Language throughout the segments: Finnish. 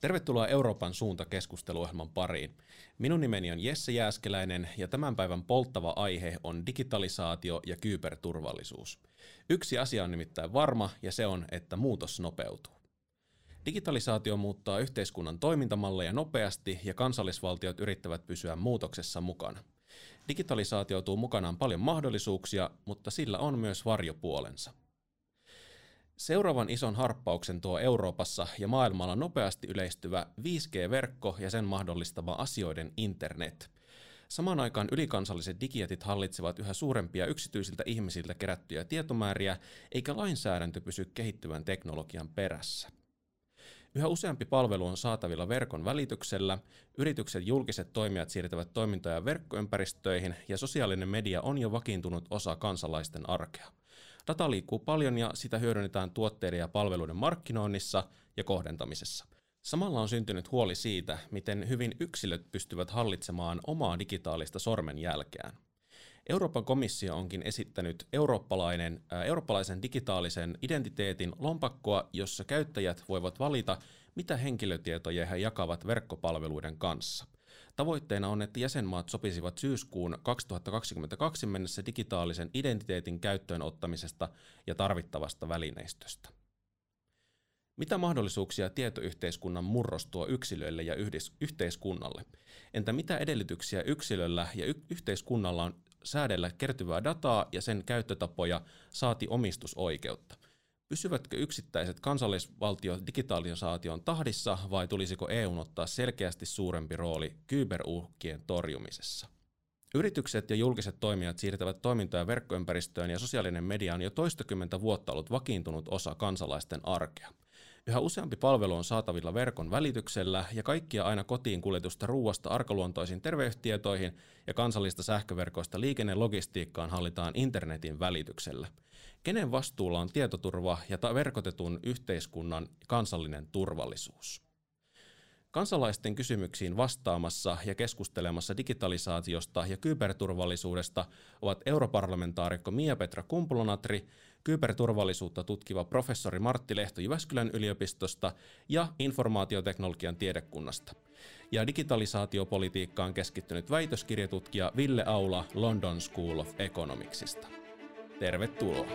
Tervetuloa Euroopan suunta keskusteluohjelman pariin. Minun nimeni on Jesse Jääskeläinen ja tämän päivän polttava aihe on digitalisaatio ja kyberturvallisuus. Yksi asia on nimittäin varma ja se on, että muutos nopeutuu. Digitalisaatio muuttaa yhteiskunnan toimintamalleja nopeasti ja kansallisvaltiot yrittävät pysyä muutoksessa mukana. Digitalisaatio tuo mukanaan paljon mahdollisuuksia, mutta sillä on myös varjopuolensa. Seuraavan ison harppauksen tuo Euroopassa ja maailmalla nopeasti yleistyvä 5G-verkko ja sen mahdollistama asioiden internet. Samaan aikaan ylikansalliset digijätit hallitsevat yhä suurempia yksityisiltä ihmisiltä kerättyjä tietomääriä, eikä lainsäädäntö pysy kehittyvän teknologian perässä. Yhä useampi palvelu on saatavilla verkon välityksellä, yritykset julkiset toimijat siirtävät toimintoja verkkoympäristöihin ja sosiaalinen media on jo vakiintunut osa kansalaisten arkea. Data liikkuu paljon ja sitä hyödynnetään tuotteiden ja palveluiden markkinoinnissa ja kohdentamisessa. Samalla on syntynyt huoli siitä, miten hyvin yksilöt pystyvät hallitsemaan omaa digitaalista sormenjälkeään. Euroopan komissio onkin esittänyt eurooppalainen, äh, eurooppalaisen digitaalisen identiteetin lompakkoa, jossa käyttäjät voivat valita, mitä henkilötietoja he jakavat verkkopalveluiden kanssa. Tavoitteena on, että jäsenmaat sopisivat syyskuun 2022 mennessä digitaalisen identiteetin käyttöön ottamisesta ja tarvittavasta välineistöstä. Mitä mahdollisuuksia tietoyhteiskunnan murros tuo yksilöille ja yhteiskunnalle? Entä mitä edellytyksiä yksilöllä ja y- yhteiskunnalla on säädellä kertyvää dataa ja sen käyttötapoja saati omistusoikeutta? Pysyvätkö yksittäiset kansallisvaltiot digitalisaation tahdissa vai tulisiko EU ottaa selkeästi suurempi rooli kyberuhkien torjumisessa? Yritykset ja julkiset toimijat siirtävät toimintoja verkkoympäristöön ja sosiaalinen media on jo toistakymmentä vuotta ollut vakiintunut osa kansalaisten arkea. Yhä useampi palvelu on saatavilla verkon välityksellä ja kaikkia aina kotiin kuljetusta ruuasta arkaluontoisiin terveystietoihin ja kansallista sähköverkoista liikennelogistiikkaan hallitaan internetin välityksellä. Kenen vastuulla on tietoturva ja verkotetun yhteiskunnan kansallinen turvallisuus? Kansalaisten kysymyksiin vastaamassa ja keskustelemassa digitalisaatiosta ja kyberturvallisuudesta ovat europarlamentaarikko Mia-Petra Kumpulonatri, kyberturvallisuutta tutkiva professori Martti Lehto Jyväskylän yliopistosta ja informaatioteknologian tiedekunnasta. Ja digitalisaatiopolitiikkaan keskittynyt väitöskirjatutkija Ville Aula London School of Economicsista. Tervetuloa.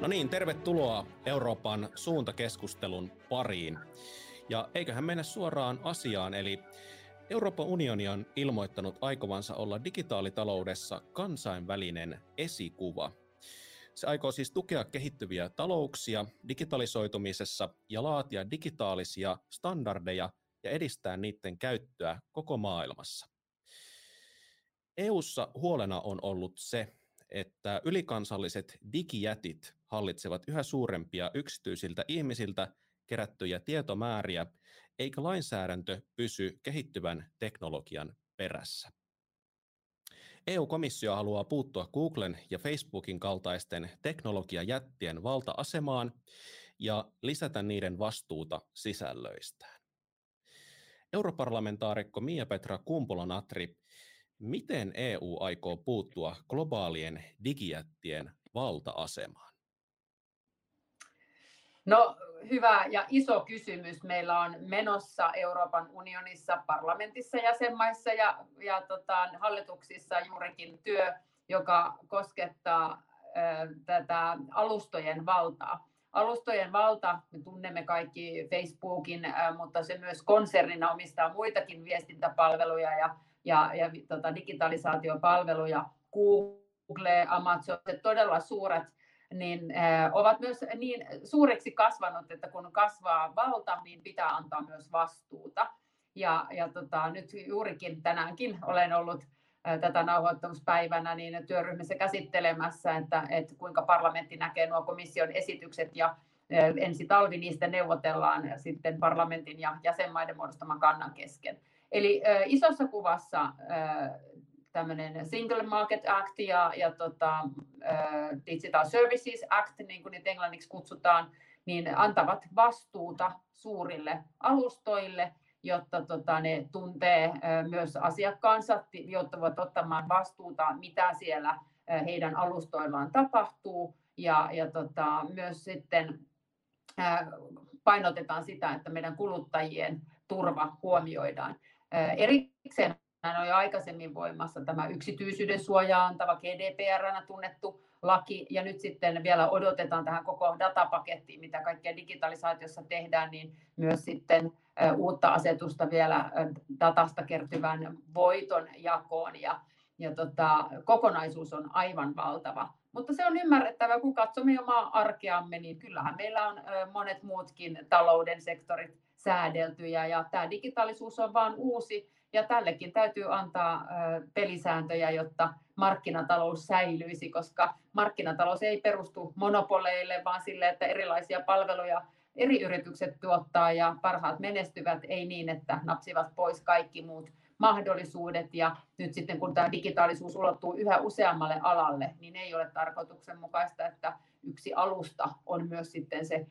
No niin, tervetuloa Euroopan suuntakeskustelun pariin. Ja eiköhän mennä suoraan asiaan, eli Euroopan unioni on ilmoittanut aikovansa olla digitaalitaloudessa kansainvälinen esikuva. Se aikoo siis tukea kehittyviä talouksia digitalisoitumisessa ja laatia digitaalisia standardeja ja edistää niiden käyttöä koko maailmassa. EU:ssa huolena on ollut se, että ylikansalliset digijätit hallitsevat yhä suurempia yksityisiltä ihmisiltä kerättyjä tietomääriä, eikä lainsäädäntö pysy kehittyvän teknologian perässä. EU-komissio haluaa puuttua Googlen ja Facebookin kaltaisten teknologiajättien valta-asemaan ja lisätä niiden vastuuta sisällöistään. Europarlamentaarikko Mia-Petra Kumpula-Natri, miten EU aikoo puuttua globaalien digijättien valta-asemaan? No hyvä ja iso kysymys meillä on menossa Euroopan unionissa, parlamentissa, jäsenmaissa ja, ja tota, hallituksissa juurikin työ, joka koskettaa äh, tätä alustojen valtaa. Alustojen valta, me tunnemme kaikki Facebookin, äh, mutta se myös konsernina omistaa muitakin viestintäpalveluja ja, ja, ja tota, digitalisaatiopalveluja, Google, Amazon, todella suuret niin ovat myös niin suureksi kasvanut, että kun kasvaa valta, niin pitää antaa myös vastuuta. Ja, ja tota, nyt juurikin tänäänkin olen ollut tätä nauhoittamispäivänä niin työryhmässä käsittelemässä, että, että kuinka parlamentti näkee nuo komission esitykset ja ensi talvi niistä neuvotellaan sitten parlamentin ja jäsenmaiden muodostaman kannan kesken. Eli isossa kuvassa tämmöinen Single Market Act ja, ja tota, Digital Services Act, niin kuin niitä englanniksi kutsutaan, niin antavat vastuuta suurille alustoille, jotta tota, ne tuntee myös asiakkaansa, joutuvat ottamaan vastuuta, mitä siellä heidän alustoillaan tapahtuu, ja, ja tota, myös sitten painotetaan sitä, että meidän kuluttajien turva huomioidaan. Erikseen on jo aikaisemmin voimassa tämä yksityisyyden suojaa antava GDPR tunnettu laki, ja nyt sitten vielä odotetaan tähän koko datapakettiin, mitä kaikkea digitalisaatiossa tehdään, niin myös sitten uutta asetusta vielä datasta kertyvän voiton jakoon, ja, ja tota, kokonaisuus on aivan valtava. Mutta se on ymmärrettävä, kun katsomme omaa arkeamme, niin kyllähän meillä on monet muutkin talouden sektorit säädeltyjä, ja tämä digitaalisuus on vain uusi, ja tällekin täytyy antaa pelisääntöjä, jotta markkinatalous säilyisi, koska markkinatalous ei perustu monopoleille, vaan sille, että erilaisia palveluja eri yritykset tuottaa ja parhaat menestyvät, ei niin, että napsivat pois kaikki muut mahdollisuudet. Ja nyt sitten kun tämä digitaalisuus ulottuu yhä useammalle alalle, niin ei ole tarkoituksenmukaista, että yksi alusta on myös sitten se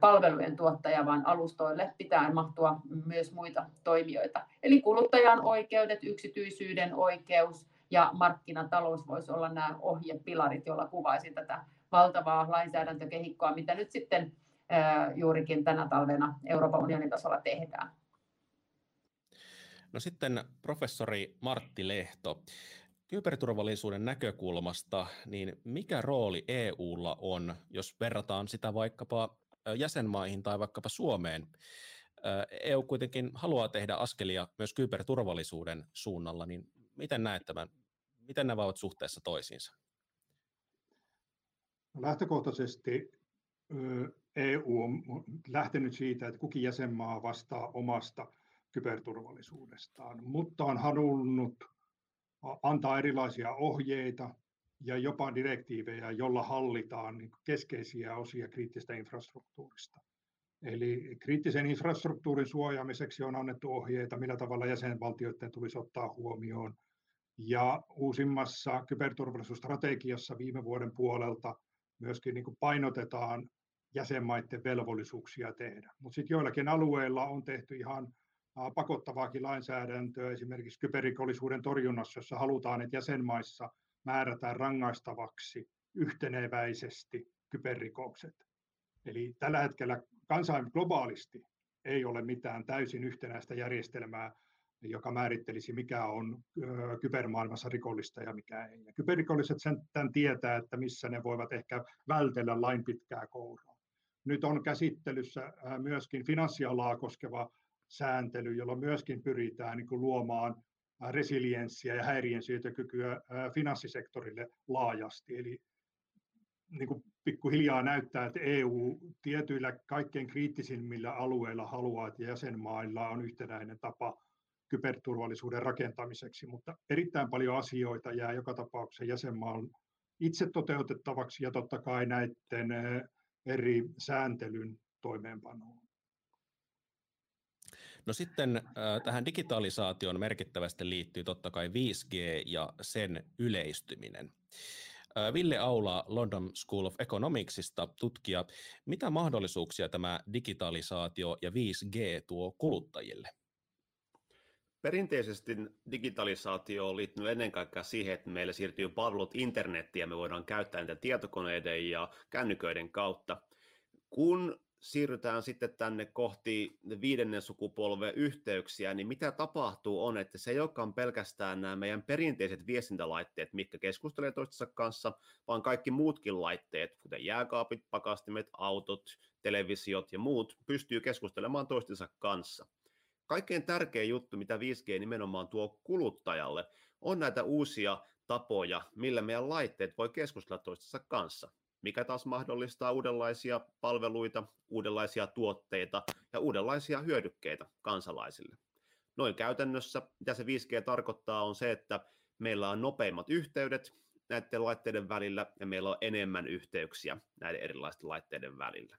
palvelujen tuottaja, vaan alustoille pitää mahtua myös muita toimijoita. Eli kuluttajan oikeudet, yksityisyyden oikeus ja markkinatalous voisi olla nämä ohjepilarit, joilla kuvaisin tätä valtavaa lainsäädäntökehikkoa, mitä nyt sitten juurikin tänä talvena Euroopan unionin tasolla tehdään. No sitten professori Martti Lehto. Kyberturvallisuuden näkökulmasta, niin mikä rooli EUlla on, jos verrataan sitä vaikkapa jäsenmaihin tai vaikkapa Suomeen? EU kuitenkin haluaa tehdä askelia myös kyberturvallisuuden suunnalla, niin miten näet tämän? Miten nämä ovat suhteessa toisiinsa? No lähtökohtaisesti EU on lähtenyt siitä, että kukin jäsenmaa vastaa omasta kyberturvallisuudestaan, mutta on halunnut antaa erilaisia ohjeita ja jopa direktiivejä, jolla hallitaan niin keskeisiä osia kriittistä infrastruktuurista. Eli kriittisen infrastruktuurin suojaamiseksi on annettu ohjeita, millä tavalla jäsenvaltioiden tulisi ottaa huomioon. Ja uusimmassa kyberturvallisuusstrategiassa viime vuoden puolelta myöskin niin painotetaan jäsenmaiden velvollisuuksia tehdä. Mutta sitten joillakin alueilla on tehty ihan pakottavaakin lainsäädäntöä esimerkiksi kyberrikollisuuden torjunnassa, jossa halutaan, että jäsenmaissa määrätään rangaistavaksi yhteneväisesti kyberrikokset. Eli tällä hetkellä kansain globaalisti ei ole mitään täysin yhtenäistä järjestelmää, joka määrittelisi, mikä on kybermaailmassa rikollista ja mikä ei. Ja kyberrikolliset sen tämän tietää, että missä ne voivat ehkä vältellä lain pitkää kouraa. Nyt on käsittelyssä myöskin finanssialaa koskeva sääntely, jolla myöskin pyritään niin kuin luomaan resilienssiä ja häiriönsietokykyä finanssisektorille laajasti. Eli niin kuin pikkuhiljaa näyttää, että EU tietyillä kaikkein kriittisimmillä alueilla haluaa, että jäsenmailla on yhtenäinen tapa kyberturvallisuuden rakentamiseksi, mutta erittäin paljon asioita jää joka tapauksessa jäsenmaan itse toteutettavaksi ja totta kai näiden eri sääntelyn toimeenpanoon. No sitten tähän digitalisaatioon merkittävästi liittyy totta kai 5G ja sen yleistyminen. Ville Aula London School of Economicsista tutkija, mitä mahdollisuuksia tämä digitalisaatio ja 5G tuo kuluttajille? Perinteisesti digitalisaatio on liittynyt ennen kaikkea siihen, että meillä siirtyy palvelut internettiin ja me voidaan käyttää niitä tietokoneiden ja kännyköiden kautta. Kun siirrytään sitten tänne kohti viidennen sukupolven yhteyksiä, niin mitä tapahtuu on, että se ei olekaan pelkästään nämä meidän perinteiset viestintälaitteet, mitkä keskustelee toistensa kanssa, vaan kaikki muutkin laitteet, kuten jääkaapit, pakastimet, autot, televisiot ja muut, pystyy keskustelemaan toistensa kanssa. Kaikkein tärkein juttu, mitä 5G nimenomaan tuo kuluttajalle, on näitä uusia tapoja, millä meidän laitteet voi keskustella toistensa kanssa mikä taas mahdollistaa uudenlaisia palveluita, uudenlaisia tuotteita ja uudenlaisia hyödykkeitä kansalaisille. Noin käytännössä, mitä se 5G tarkoittaa, on se, että meillä on nopeimmat yhteydet näiden laitteiden välillä ja meillä on enemmän yhteyksiä näiden erilaisten laitteiden välillä.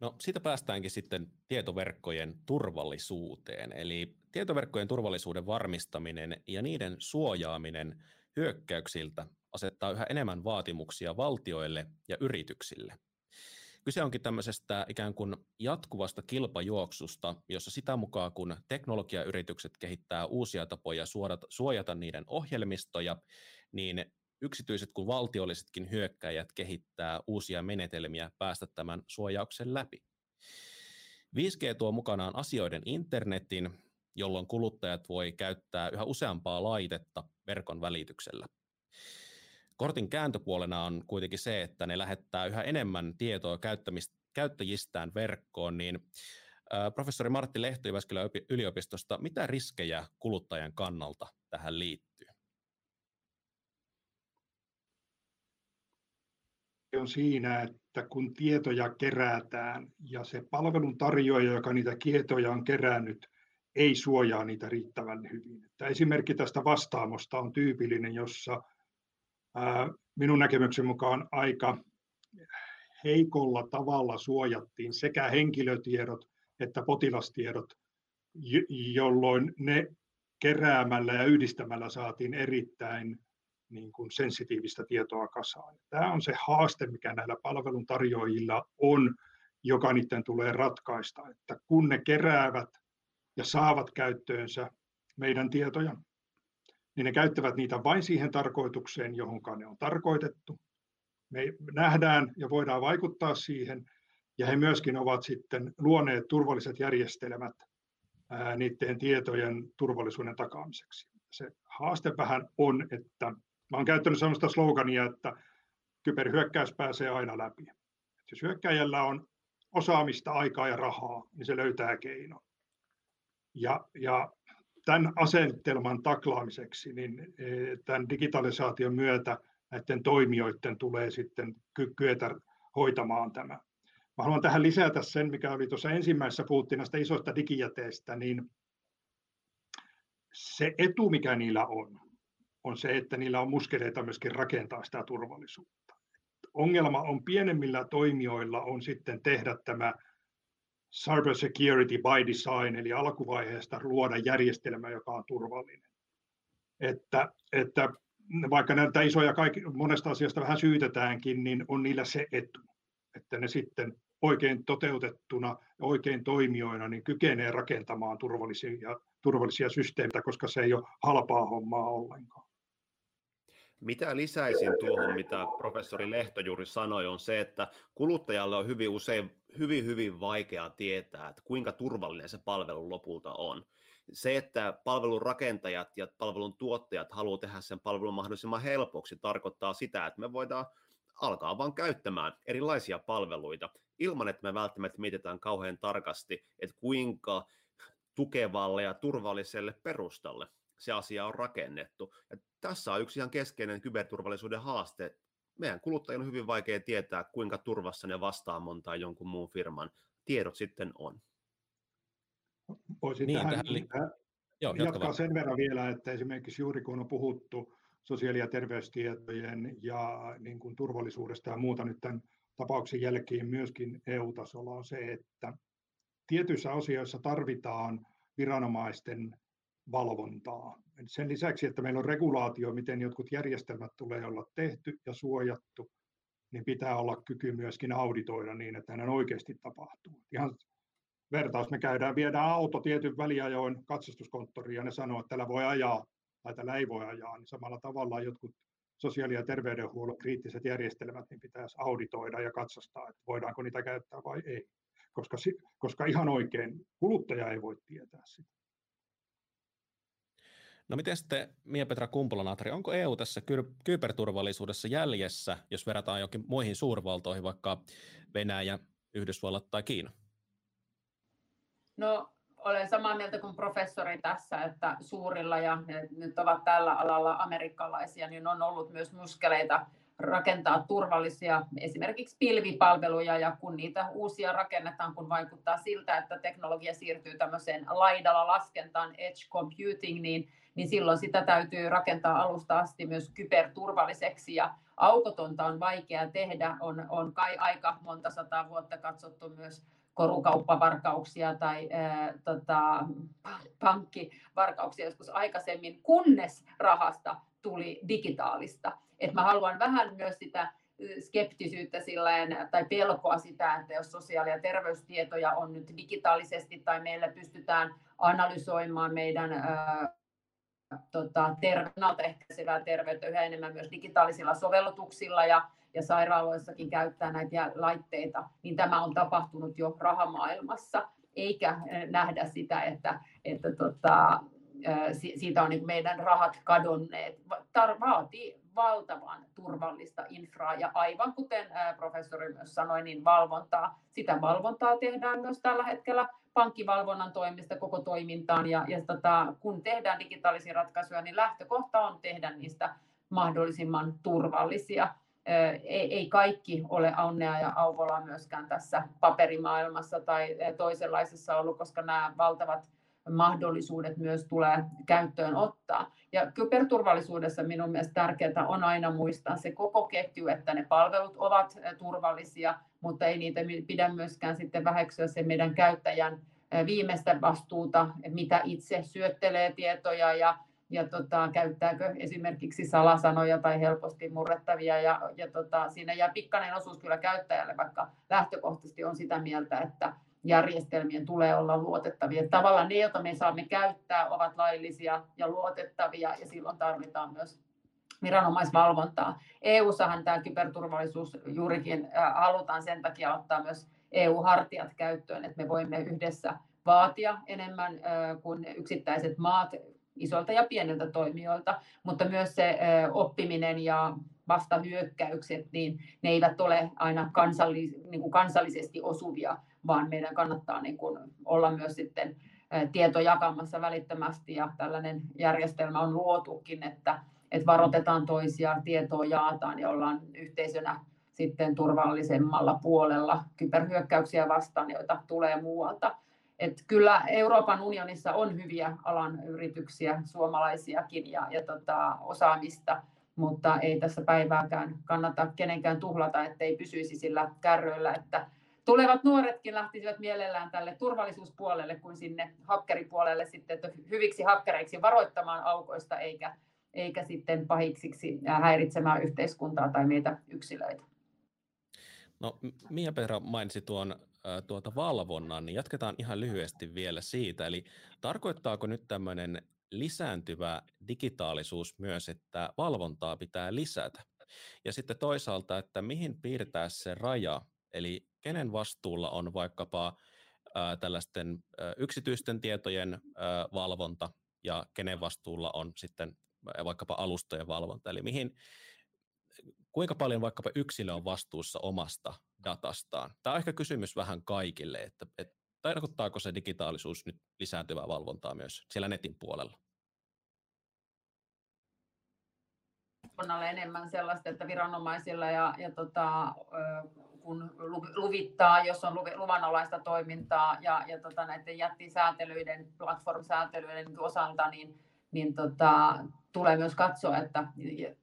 No siitä päästäänkin sitten tietoverkkojen turvallisuuteen. Eli tietoverkkojen turvallisuuden varmistaminen ja niiden suojaaminen hyökkäyksiltä asettaa yhä enemmän vaatimuksia valtioille ja yrityksille. Kyse onkin tämmöisestä ikään kuin jatkuvasta kilpajuoksusta, jossa sitä mukaan kun teknologiayritykset kehittää uusia tapoja suojata niiden ohjelmistoja, niin yksityiset kuin valtiollisetkin hyökkäjät kehittää uusia menetelmiä päästä tämän suojauksen läpi. 5G tuo mukanaan asioiden internetin, jolloin kuluttajat voi käyttää yhä useampaa laitetta verkon välityksellä. Kortin kääntöpuolena on kuitenkin se, että ne lähettää yhä enemmän tietoa käyttäjistään verkkoon, niin professori Martti Lehto Jyväskylän yliopistosta, mitä riskejä kuluttajan kannalta tähän liittyy? on siinä, että kun tietoja kerätään ja se palvelun tarjoaja, joka niitä tietoja on kerännyt, ei suojaa niitä riittävän hyvin. Että esimerkki tästä vastaamosta on tyypillinen, jossa minun näkemyksen mukaan aika heikolla tavalla suojattiin sekä henkilötiedot että potilastiedot, jolloin ne keräämällä ja yhdistämällä saatiin erittäin niin kuin sensitiivistä tietoa kasaan. Tämä on se haaste, mikä näillä palveluntarjoajilla on, joka niiden tulee ratkaista, että kun ne keräävät ja saavat käyttöönsä meidän tietoja, niin ne käyttävät niitä vain siihen tarkoitukseen, johon ne on tarkoitettu. Me nähdään ja voidaan vaikuttaa siihen, ja he myöskin ovat sitten luoneet turvalliset järjestelmät niiden tietojen turvallisuuden takaamiseksi. Se haaste vähän on, että mä olen käyttänyt sellaista slogania, että kyberhyökkäys pääsee aina läpi. Jos hyökkäjällä on osaamista, aikaa ja rahaa, niin se löytää keinon. Ja, ja tämän asetelman taklaamiseksi, niin e, tämän digitalisaation myötä näiden toimijoiden tulee sitten kyetä hoitamaan tämä. Mä haluan tähän lisätä sen, mikä oli tuossa ensimmäisessä, puhuttiin näistä isoista digijäteistä, niin se etu, mikä niillä on, on se, että niillä on muskeleita myöskin rakentaa sitä turvallisuutta. Ongelma on pienemmillä toimijoilla on sitten tehdä tämä cyber security by design, eli alkuvaiheesta luoda järjestelmä, joka on turvallinen. Että, että vaikka näitä isoja kaikki, monesta asiasta vähän syytetäänkin, niin on niillä se etu, että ne sitten oikein toteutettuna ja oikein toimijoina niin kykenee rakentamaan turvallisia, turvallisia systeemeitä, koska se ei ole halpaa hommaa ollenkaan. Mitä lisäisin tuohon, mitä professori Lehto juuri sanoi, on se, että kuluttajalle on hyvin usein hyvin, hyvin vaikea tietää, että kuinka turvallinen se palvelu lopulta on. Se, että palvelun rakentajat ja palvelun tuottajat haluavat tehdä sen palvelun mahdollisimman helpoksi, tarkoittaa sitä, että me voidaan alkaa vaan käyttämään erilaisia palveluita ilman, että me välttämättä mietitään kauhean tarkasti, että kuinka tukevalle ja turvalliselle perustalle se asia on rakennettu. Ja tässä on yksi ihan keskeinen kyberturvallisuuden haaste. Meidän kuluttajien on hyvin vaikea tietää, kuinka turvassa ne vastaamon tai jonkun muun firman tiedot sitten on. Voisin niin, tähän, tähän tähän Joo, jatkaa sen verran vielä, että esimerkiksi juuri kun on puhuttu sosiaali- ja terveystietojen ja niin kuin turvallisuudesta ja muuta nyt tämän tapauksen jälkeen myöskin EU-tasolla on se, että tietyissä asioissa tarvitaan viranomaisten valvontaa. Sen lisäksi, että meillä on regulaatio, miten jotkut järjestelmät tulee olla tehty ja suojattu, niin pitää olla kyky myöskin auditoida niin, että näin oikeasti tapahtuu. Ihan vertaus, me käydään, viedään auto tietyn väliajoin katsastuskonttoriin ja ne sanoo, että tällä voi ajaa tai tällä ei voi ajaa, niin samalla tavalla jotkut sosiaali- ja terveydenhuollon kriittiset järjestelmät niin pitäisi auditoida ja katsastaa, että voidaanko niitä käyttää vai ei. Koska, koska ihan oikein kuluttaja ei voi tietää sitä. No miten sitten Mia-Petra Kumpula-Natri, onko EU tässä kyberturvallisuudessa jäljessä, jos verrataan jokin muihin suurvaltoihin, vaikka Venäjä, Yhdysvallat tai Kiina? No olen samaa mieltä kuin professori tässä, että suurilla ja ne nyt ovat tällä alalla amerikkalaisia, niin on ollut myös muskeleita rakentaa turvallisia esimerkiksi pilvipalveluja ja kun niitä uusia rakennetaan, kun vaikuttaa siltä, että teknologia siirtyy tämmöiseen laidalla laskentaan, edge computing, niin, niin silloin sitä täytyy rakentaa alusta asti myös kyberturvalliseksi ja aukotonta on vaikea tehdä, on, on kai aika monta sataa vuotta katsottu myös korukauppavarkauksia tai ää, tota, pankkivarkauksia joskus aikaisemmin, kunnes rahasta tuli digitaalista. Et mä haluan vähän myös sitä skeptisyyttä silleen, tai pelkoa sitä, että jos sosiaali- ja terveystietoja on nyt digitaalisesti tai meillä pystytään analysoimaan meidän tota, ter- ennaltaehkäisevää terveyttä yhä enemmän myös digitaalisilla sovellutuksilla ja, ja sairaaloissakin käyttää näitä laitteita, niin tämä on tapahtunut jo rahamaailmassa, eikä nähdä sitä, että, että tota, siitä on niin meidän rahat kadonneet. Tar- vaatii valtavan turvallista infraa ja aivan kuten professori myös sanoi, niin valvontaa. Sitä valvontaa tehdään myös tällä hetkellä pankkivalvonnan toimista koko toimintaan ja, ja tota, kun tehdään digitaalisia ratkaisuja, niin lähtökohta on tehdä niistä mahdollisimman turvallisia. Ei, kaikki ole onnea ja auvolaa myöskään tässä paperimaailmassa tai toisenlaisessa ollut, koska nämä valtavat mahdollisuudet myös tulee käyttöön ottaa. Ja kyberturvallisuudessa minun mielestä tärkeää on aina muistaa se koko ketju, että ne palvelut ovat turvallisia, mutta ei niitä pidä myöskään sitten väheksyä se meidän käyttäjän viimeistä vastuuta, mitä itse syöttelee tietoja ja, ja tota, käyttääkö esimerkiksi salasanoja tai helposti murrettavia. Ja, ja tota, siinä jää pikkainen osuus kyllä käyttäjälle, vaikka lähtökohtaisesti on sitä mieltä, että järjestelmien tulee olla luotettavia. Tavallaan ne, joita me saamme käyttää, ovat laillisia ja luotettavia ja silloin tarvitaan myös viranomaisvalvontaa. EU-sahan tämä kyberturvallisuus juurikin halutaan sen takia ottaa myös EU-hartiat käyttöön, että me voimme yhdessä vaatia enemmän kuin yksittäiset maat isolta ja pieniltä toimijoilta, mutta myös se oppiminen ja vastahyökkäykset, niin ne eivät ole aina kansallis, niin kuin kansallisesti osuvia, vaan meidän kannattaa niin kuin olla myös sitten tieto jakamassa välittömästi ja tällainen järjestelmä on luotukin, että, että varoitetaan toisia, tietoa jaataan ja ollaan yhteisönä sitten turvallisemmalla puolella kyberhyökkäyksiä vastaan, joita tulee muualta. Et kyllä Euroopan unionissa on hyviä alan yrityksiä, suomalaisiakin ja, ja tota, osaamista, mutta ei tässä päivääkään kannata kenenkään tuhlata, ettei pysyisi sillä kärryillä, että tulevat nuoretkin lähtisivät mielellään tälle turvallisuuspuolelle kuin sinne hakkeripuolelle sitten, että hyviksi hakkereiksi varoittamaan aukoista eikä, eikä sitten pahiksiksi häiritsemään yhteiskuntaa tai meitä yksilöitä. No Mia Petra mainitsi tuon tuota valvonnan, niin jatketaan ihan lyhyesti vielä siitä. Eli tarkoittaako nyt tämmöinen lisääntyvä digitaalisuus myös, että valvontaa pitää lisätä? Ja sitten toisaalta, että mihin piirtää se raja, eli kenen vastuulla on vaikkapa ää, tällaisten ää, yksityisten tietojen ää, valvonta ja kenen vastuulla on sitten vaikkapa alustojen valvonta, eli mihin, kuinka paljon vaikkapa yksilö on vastuussa omasta datastaan. Tämä on ehkä kysymys vähän kaikille, että, että tarkoittaako se digitaalisuus nyt lisääntyvää valvontaa myös siellä netin puolella? valvonnalle enemmän sellaista, että viranomaisilla ja, ja tota, kun luvittaa, jos on luvanalaista toimintaa ja, ja tota, näiden jättisäätelyiden, platform-säätelyiden osalta, niin, niin tota, tulee myös katsoa, että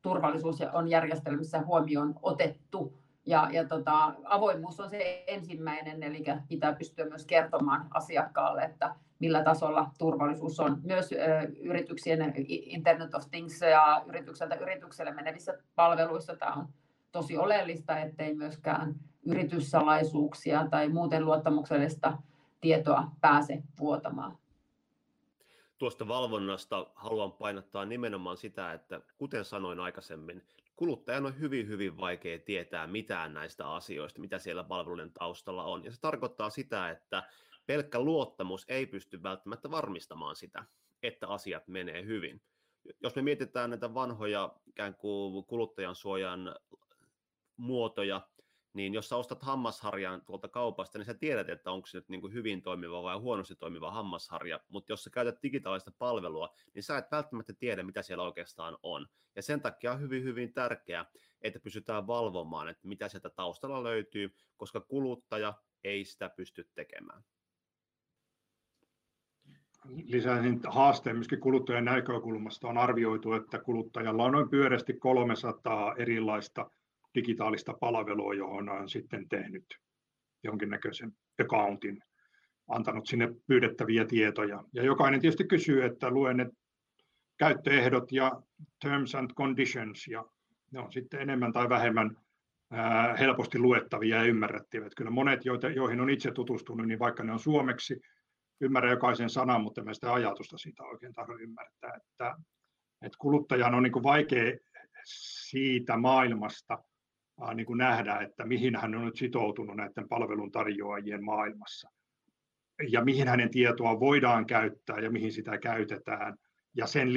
turvallisuus on järjestelmissä huomioon otettu. Ja, ja tota, avoimuus on se ensimmäinen, eli pitää pystyä myös kertomaan asiakkaalle, että millä tasolla turvallisuus on. Myös ö, yrityksien Internet of Things ja yritykseltä yritykselle menevissä palveluissa tämä on tosi oleellista, ettei myöskään yrityssalaisuuksia tai muuten luottamuksellista tietoa pääse vuotamaan. Tuosta valvonnasta haluan painottaa nimenomaan sitä, että kuten sanoin aikaisemmin, kuluttajan on hyvin, hyvin vaikea tietää mitään näistä asioista, mitä siellä palveluiden taustalla on. Ja se tarkoittaa sitä, että pelkkä luottamus ei pysty välttämättä varmistamaan sitä, että asiat menee hyvin. Jos me mietitään näitä vanhoja ikään kuin kuluttajan suojan muotoja, niin jos sä ostat hammasharjan tuolta kaupasta, niin sä tiedät, että onko se nyt niin kuin hyvin toimiva vai huonosti toimiva hammasharja, mutta jos sä käytät digitaalista palvelua, niin sä et välttämättä tiedä, mitä siellä oikeastaan on. Ja sen takia on hyvin, hyvin tärkeää, että pysytään valvomaan, että mitä sieltä taustalla löytyy, koska kuluttaja ei sitä pysty tekemään. Lisäisin haasteen myöskin kuluttajan näkökulmasta. On arvioitu, että kuluttajalla on noin pyöreästi 300 erilaista digitaalista palvelua, johon on sitten tehnyt jonkinnäköisen accountin, antanut sinne pyydettäviä tietoja. Ja jokainen tietysti kysyy, että luen ne käyttöehdot ja terms and conditions, ja ne on sitten enemmän tai vähemmän helposti luettavia ja ymmärrettäviä. Kyllä monet, joihin on itse tutustunut, niin vaikka ne on suomeksi, ymmärrä jokaisen sanan, mutta en sitä ajatusta siitä oikein tahdo ymmärtää. Että, että kuluttajan on niin vaikea siitä maailmasta niin kuin nähdä, että mihin hän on nyt sitoutunut näiden palveluntarjoajien maailmassa ja mihin hänen tietoa voidaan käyttää ja mihin sitä käytetään. Ja sen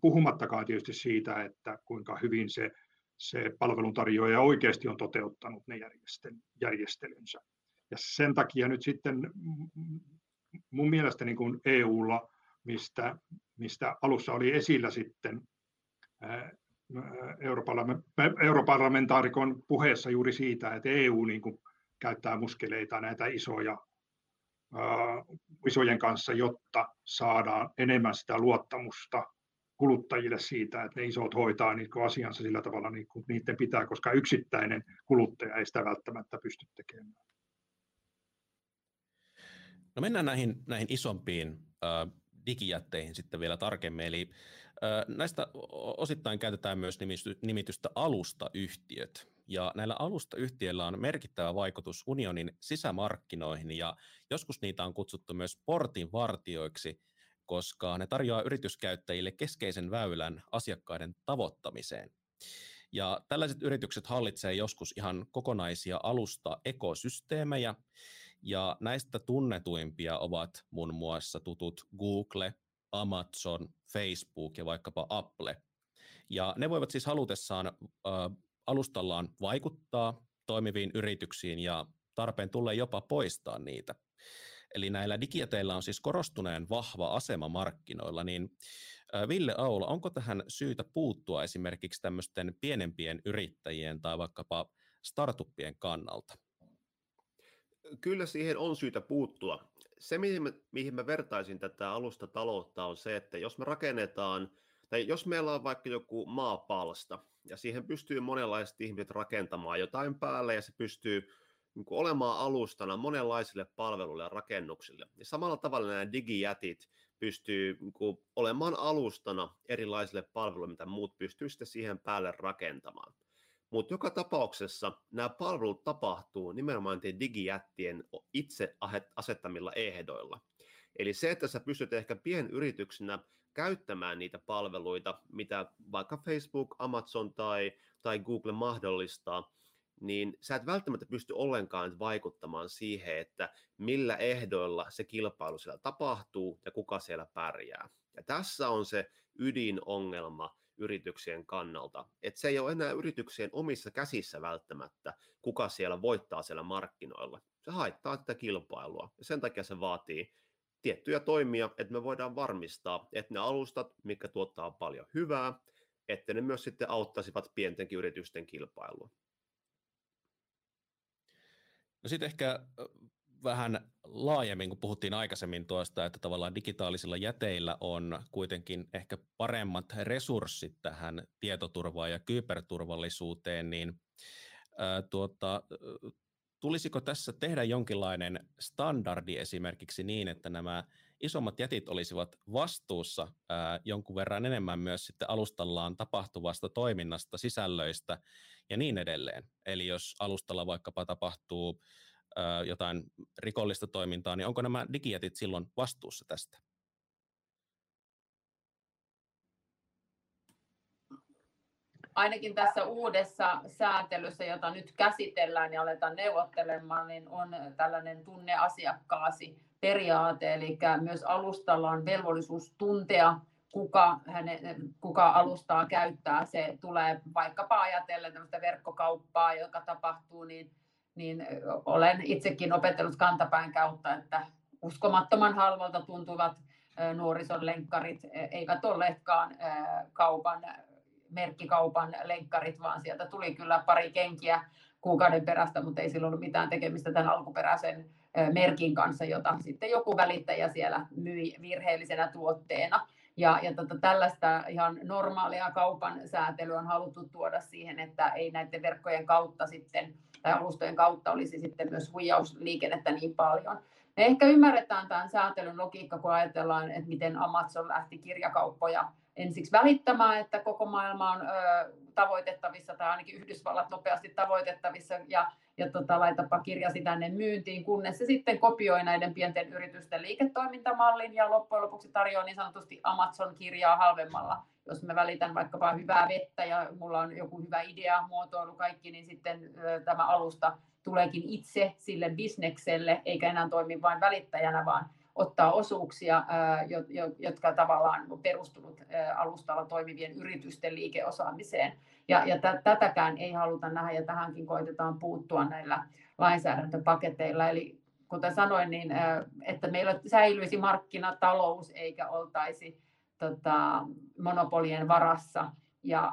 puhumattakaan tietysti siitä, että kuinka hyvin se, se palveluntarjoaja oikeasti on toteuttanut ne järjestelynsä. Ja sen takia nyt sitten mun mielestä niin kuin EUlla, mistä, mistä alussa oli esillä sitten europarlamentaarikon puheessa juuri siitä, että EU niin kuin käyttää muskeleita näitä isoja, isojen kanssa, jotta saadaan enemmän sitä luottamusta kuluttajille siitä, että ne isot hoitaa niin kuin asiansa sillä tavalla niin kuin niiden pitää, koska yksittäinen kuluttaja ei sitä välttämättä pysty tekemään. No mennään näihin, näihin isompiin äh, digijätteihin sitten vielä tarkemmin. Eli näistä osittain käytetään myös nimitystä alustayhtiöt. Ja näillä alustayhtiöillä on merkittävä vaikutus unionin sisämarkkinoihin ja joskus niitä on kutsuttu myös portin vartioiksi, koska ne tarjoaa yrityskäyttäjille keskeisen väylän asiakkaiden tavoittamiseen. Ja tällaiset yritykset hallitsevat joskus ihan kokonaisia alusta-ekosysteemejä, ja näistä tunnetuimpia ovat muun muassa tutut Google, Amazon, Facebook ja vaikkapa Apple. Ja ne voivat siis halutessaan äh, alustallaan vaikuttaa toimiviin yrityksiin ja tarpeen tulee jopa poistaa niitä. Eli näillä digieteillä on siis korostuneen vahva asema markkinoilla, niin Ville Aula, onko tähän syytä puuttua esimerkiksi tämmöisten pienempien yrittäjien tai vaikkapa startuppien kannalta? kyllä siihen on syytä puuttua. Se, mihin mä, mihin mä vertaisin tätä alusta taloutta on se, että jos me rakennetaan, tai jos meillä on vaikka joku maapalsta, ja siihen pystyy monenlaiset ihmiset rakentamaan jotain päälle, ja se pystyy niin kuin olemaan alustana monenlaisille palveluille ja rakennuksille. Ja samalla tavalla nämä digijätit pystyy niin kuin olemaan alustana erilaisille palveluille, mitä muut pystyy sitten siihen päälle rakentamaan. Mutta joka tapauksessa nämä palvelut tapahtuu nimenomaan digijättien itse asettamilla ehdoilla. Eli se, että sä pystyt ehkä pienyrityksenä käyttämään niitä palveluita, mitä vaikka Facebook, Amazon tai, tai Google mahdollistaa, niin sä et välttämättä pysty ollenkaan vaikuttamaan siihen, että millä ehdoilla se kilpailu siellä tapahtuu ja kuka siellä pärjää. Ja tässä on se ydinongelma, yrityksien kannalta. Että se ei ole enää yrityksien omissa käsissä välttämättä, kuka siellä voittaa siellä markkinoilla. Se haittaa tätä kilpailua ja sen takia se vaatii tiettyjä toimia, että me voidaan varmistaa, että ne alustat, mikä tuottaa paljon hyvää, että ne myös sitten auttaisivat pientenkin yritysten kilpailua. No sitten ehkä vähän laajemmin, kun puhuttiin aikaisemmin tuosta, että tavallaan digitaalisilla jäteillä on kuitenkin ehkä paremmat resurssit tähän tietoturvaan ja kyberturvallisuuteen, niin ää, tuota, tulisiko tässä tehdä jonkinlainen standardi esimerkiksi niin, että nämä isommat jätit olisivat vastuussa ää, jonkun verran enemmän myös sitten alustallaan tapahtuvasta toiminnasta, sisällöistä ja niin edelleen. Eli jos alustalla vaikkapa tapahtuu jotain rikollista toimintaa, niin onko nämä digijätit silloin vastuussa tästä? ainakin tässä uudessa säätelyssä, jota nyt käsitellään ja aletaan neuvottelemaan, niin on tällainen tunne asiakkaasi periaate, eli myös alustalla on velvollisuus tuntea, kuka, häne, kuka alustaa käyttää. Se tulee vaikkapa ajatellen tämmöistä verkkokauppaa, joka tapahtuu, niin niin olen itsekin opetellut kantapään kautta, että uskomattoman halvalta tuntuvat nuorison lenkkarit e, eivät olleetkaan kaupan, merkkikaupan lenkkarit, vaan sieltä tuli kyllä pari kenkiä kuukauden perästä, mutta ei sillä ollut mitään tekemistä tämän alkuperäisen merkin kanssa, jota sitten joku välittäjä siellä myi virheellisenä tuotteena. Ja, ja tota, tällaista ihan normaalia kaupan säätelyä on haluttu tuoda siihen, että ei näiden verkkojen kautta sitten tai alustojen kautta olisi sitten myös huijausliikennettä niin paljon. Me ehkä ymmärretään tämän säätelyn logiikka, kun ajatellaan, että miten Amazon lähti kirjakauppoja ensiksi välittämään, että koko maailma on tavoitettavissa tai ainakin Yhdysvallat nopeasti tavoitettavissa ja, ja tota, laitapa kirjasi tänne myyntiin, kunnes se sitten kopioi näiden pienten yritysten liiketoimintamallin ja loppujen lopuksi tarjoaa niin sanotusti Amazon-kirjaa halvemmalla. Jos mä välitän vaikkapa hyvää vettä ja mulla on joku hyvä idea, muotoilu, kaikki, niin sitten tämä alusta tuleekin itse sille bisnekselle, eikä enää toimi vain välittäjänä, vaan ottaa osuuksia, jotka tavallaan on perustunut alustalla toimivien yritysten liikeosaamiseen. Ja, ja tätäkään ei haluta nähdä ja tähänkin koitetaan puuttua näillä lainsäädäntöpaketeilla. Eli kuten sanoin, niin että meillä säilyisi markkinatalous eikä oltaisi tota, monopolien varassa. Ja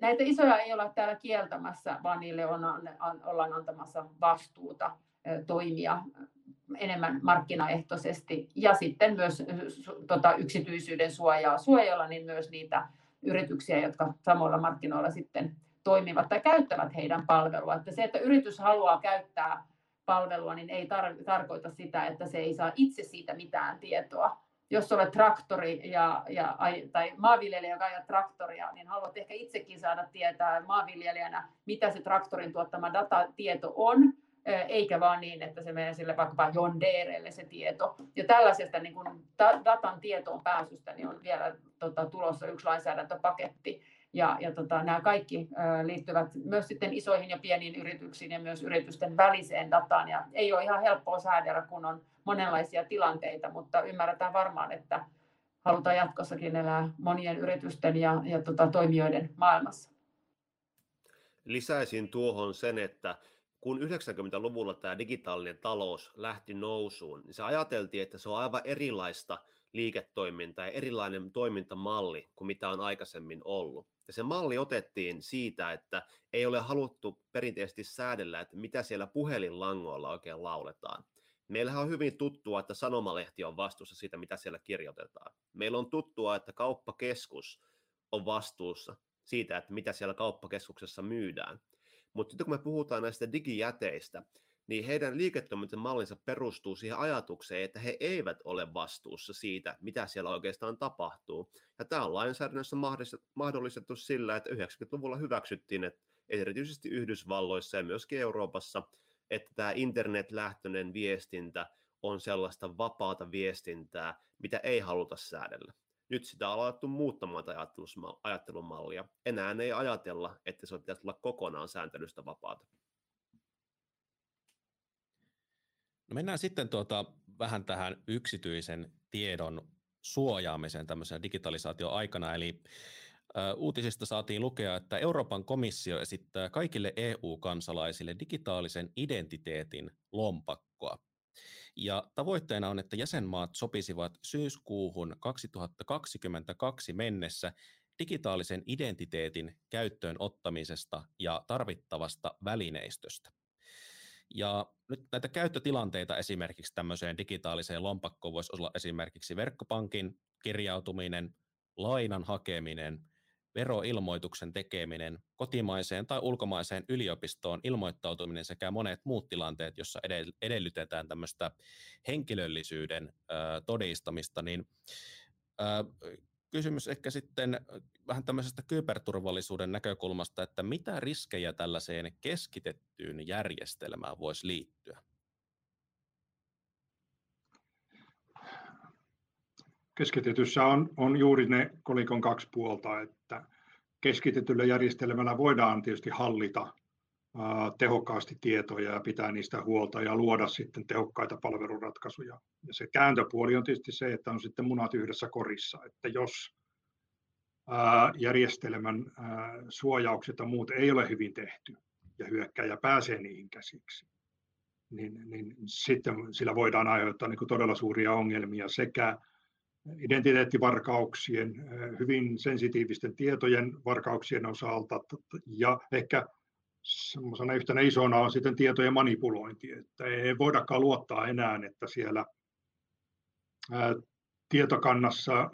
näitä isoja ei olla täällä kieltämässä, vaan niille on, ollaan antamassa vastuuta toimia enemmän markkinaehtoisesti ja sitten myös tota, yksityisyyden suojaa suojella, niin myös niitä yrityksiä, jotka samoilla markkinoilla sitten toimivat tai käyttävät heidän palvelua. Että se, että yritys haluaa käyttää palvelua, niin ei tar- tarkoita sitä, että se ei saa itse siitä mitään tietoa. Jos olet traktori ja, ja, tai maanviljelijä, joka ajaa traktoria, niin haluat ehkä itsekin saada tietää maanviljelijänä, mitä se traktorin tuottama datatieto on, eikä vaan niin, että se menee sille vaikkapa John Deerelle se tieto. Ja tällaisesta niin kun datan tietoon pääsystä niin on vielä tota, tulossa yksi lainsäädäntöpaketti. Ja, ja tota, nämä kaikki ö, liittyvät myös sitten isoihin ja pieniin yrityksiin ja myös yritysten väliseen dataan. Ja ei ole ihan helppoa säädellä, kun on monenlaisia tilanteita, mutta ymmärretään varmaan, että halutaan jatkossakin elää monien yritysten ja, ja tota, toimijoiden maailmassa. Lisäisin tuohon sen, että kun 90-luvulla tämä digitaalinen talous lähti nousuun, niin se ajateltiin, että se on aivan erilaista liiketoimintaa ja erilainen toimintamalli kuin mitä on aikaisemmin ollut. Ja se malli otettiin siitä, että ei ole haluttu perinteisesti säädellä, että mitä siellä puhelinlangoilla oikein lauletaan. Meillähän on hyvin tuttua, että sanomalehti on vastuussa siitä, mitä siellä kirjoitetaan. Meillä on tuttua, että kauppakeskus on vastuussa siitä, että mitä siellä kauppakeskuksessa myydään. Mutta sitten kun me puhutaan näistä digijäteistä, niin heidän liiketoimintamallinsa perustuu siihen ajatukseen, että he eivät ole vastuussa siitä, mitä siellä oikeastaan tapahtuu. Ja tämä on lainsäädännössä mahdollistettu sillä, että 90-luvulla hyväksyttiin, että erityisesti Yhdysvalloissa ja myöskin Euroopassa, että tämä internetlähtöinen viestintä on sellaista vapaata viestintää, mitä ei haluta säädellä. Nyt sitä on alettu muuttamaan tätä ajattelumallia. Enää ei ajatella, että se pitäisi olla kokonaan sääntelystä vapaata. No mennään sitten tuota, vähän tähän yksityisen tiedon suojaamiseen tämmöisen digitalisaatioaikana. Eli ä, uutisista saatiin lukea, että Euroopan komissio esittää kaikille EU-kansalaisille digitaalisen identiteetin lompakkoa. Ja tavoitteena on, että jäsenmaat sopisivat syyskuuhun 2022 mennessä digitaalisen identiteetin käyttöön ottamisesta ja tarvittavasta välineistöstä. Ja nyt näitä käyttötilanteita esimerkiksi tämmöiseen digitaaliseen lompakkoon voisi olla esimerkiksi verkkopankin kirjautuminen, lainan hakeminen, veroilmoituksen tekeminen, kotimaiseen tai ulkomaiseen yliopistoon ilmoittautuminen sekä monet muut tilanteet, joissa edellytetään tämmöistä henkilöllisyyden todistamista, niin kysymys ehkä sitten vähän tämmöisestä kyberturvallisuuden näkökulmasta, että mitä riskejä tällaiseen keskitettyyn järjestelmään voisi liittyä? Keskitetyssä on, on juuri ne kolikon kaksi puolta, että keskitetyllä järjestelmällä voidaan tietysti hallita tehokkaasti tietoja ja pitää niistä huolta ja luoda sitten tehokkaita palveluratkaisuja. Ja se kääntöpuoli on tietysti se, että on sitten munat yhdessä korissa, että jos järjestelmän suojaukset ja muut ei ole hyvin tehty ja hyökkäjä pääsee niihin käsiksi, niin, niin sitten sillä voidaan aiheuttaa niin todella suuria ongelmia sekä identiteettivarkauksien, hyvin sensitiivisten tietojen varkauksien osalta ja ehkä semmoisena yhtenä isona on sitten tietojen manipulointi, että ei voidakaan luottaa enää, että siellä tietokannassa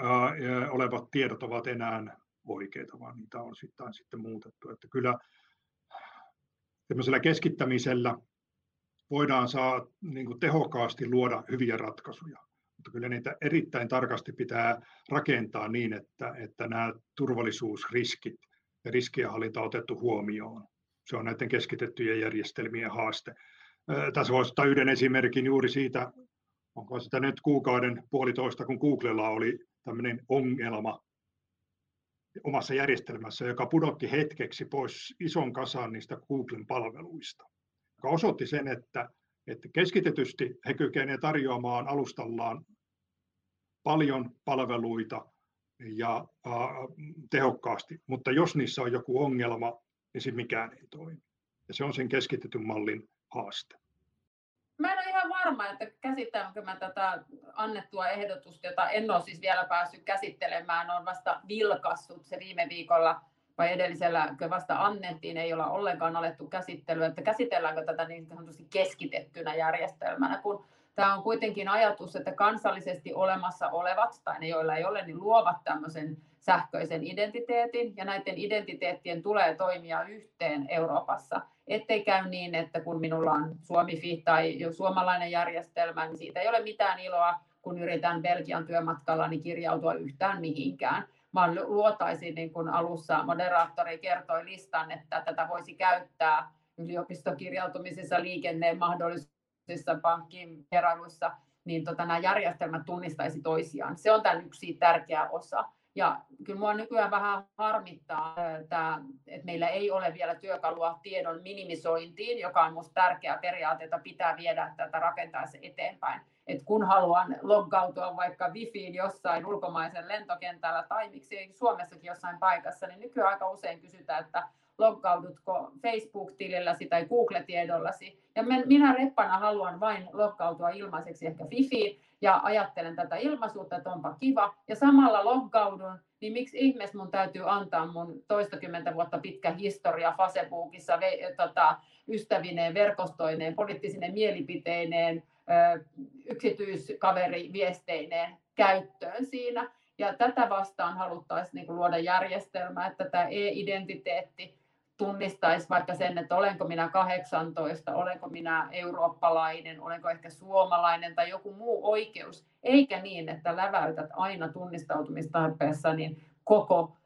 olevat tiedot ovat enää oikeita, vaan niitä on sitten, sitten muutettu. Että kyllä tämmöisellä keskittämisellä voidaan saa niin tehokkaasti luoda hyviä ratkaisuja mutta kyllä niitä erittäin tarkasti pitää rakentaa niin, että, että nämä turvallisuusriskit ja riskienhallinta otettu huomioon. Se on näiden keskitettyjen järjestelmien haaste. Tässä voisi ottaa yhden esimerkin juuri siitä, onko sitä nyt kuukauden puolitoista, kun Googlella oli tämmöinen ongelma omassa järjestelmässä, joka pudotti hetkeksi pois ison kasan niistä Googlen palveluista, joka osoitti sen, että, että keskitetysti he kykenevät tarjoamaan alustallaan paljon palveluita ja äh, tehokkaasti, mutta jos niissä on joku ongelma, niin se mikään ei toimi. Ja se on sen keskitetyn mallin haaste. Mä en ole ihan varma, että käsittäänkö mä tätä annettua ehdotusta, jota en ole siis vielä päässyt käsittelemään, on vasta vilkassut se viime viikolla vai edellisellä, kun vasta annettiin, ei olla ollenkaan alettu käsittelyä, että käsitelläänkö tätä niin sanotusti keskitettynä järjestelmänä, kun tämä on kuitenkin ajatus, että kansallisesti olemassa olevat, tai ne joilla ei ole, niin luovat tämmöisen sähköisen identiteetin, ja näiden identiteettien tulee toimia yhteen Euroopassa, ettei käy niin, että kun minulla on Suomi tai suomalainen järjestelmä, niin siitä ei ole mitään iloa, kun yritän Belgian työmatkalla niin kirjautua yhtään mihinkään, vaan luotaisiin, niin kuin alussa moderaattori kertoi listan, että tätä voisi käyttää yliopistokirjautumisissa, liikenneen mahdollisuuksissa, pankkiin vierailuissa, niin tota, nämä järjestelmät tunnistaisi toisiaan. Se on tämän yksi tärkeä osa. Ja kyllä minua nykyään vähän harmittaa, että, että meillä ei ole vielä työkalua tiedon minimisointiin, joka on minusta tärkeä periaate, jota pitää viedä tätä rakentaessa eteenpäin. Et kun haluan loggautua vaikka wifiin jossain ulkomaisen lentokentällä tai miksi Suomessakin jossain paikassa, niin nykyään aika usein kysytään, että loggaudutko Facebook-tililläsi tai Google-tiedollasi. Ja minä reppana haluan vain loggautua ilmaiseksi ehkä Fifiin ja ajattelen tätä ilmaisuutta, että onpa kiva. Ja samalla loggaudun, niin miksi ihmeessä mun täytyy antaa mun toistakymmentä vuotta pitkä historia Facebookissa tota, ystävineen, verkostoineen, poliittisine mielipiteineen, yksityiskaveriviesteineen käyttöön siinä. Ja tätä vastaan haluttaisiin niin luoda järjestelmä, että tämä e-identiteetti tunnistaisi vaikka sen, että olenko minä 18, olenko minä eurooppalainen, olenko ehkä suomalainen tai joku muu oikeus, eikä niin, että läväytät aina tunnistautumistarpeessa niin koko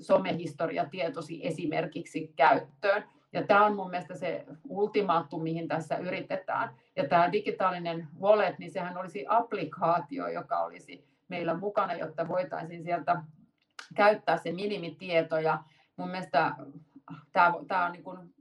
somehistoria tietosi esimerkiksi käyttöön. Ja tämä on mun mielestä se ultimaattu, mihin tässä yritetään. Ja tämä digitaalinen wallet, niin sehän olisi applikaatio, joka olisi meillä mukana, jotta voitaisiin sieltä käyttää se minimitieto. Ja mun mielestä tämä, tämä on niin kuin,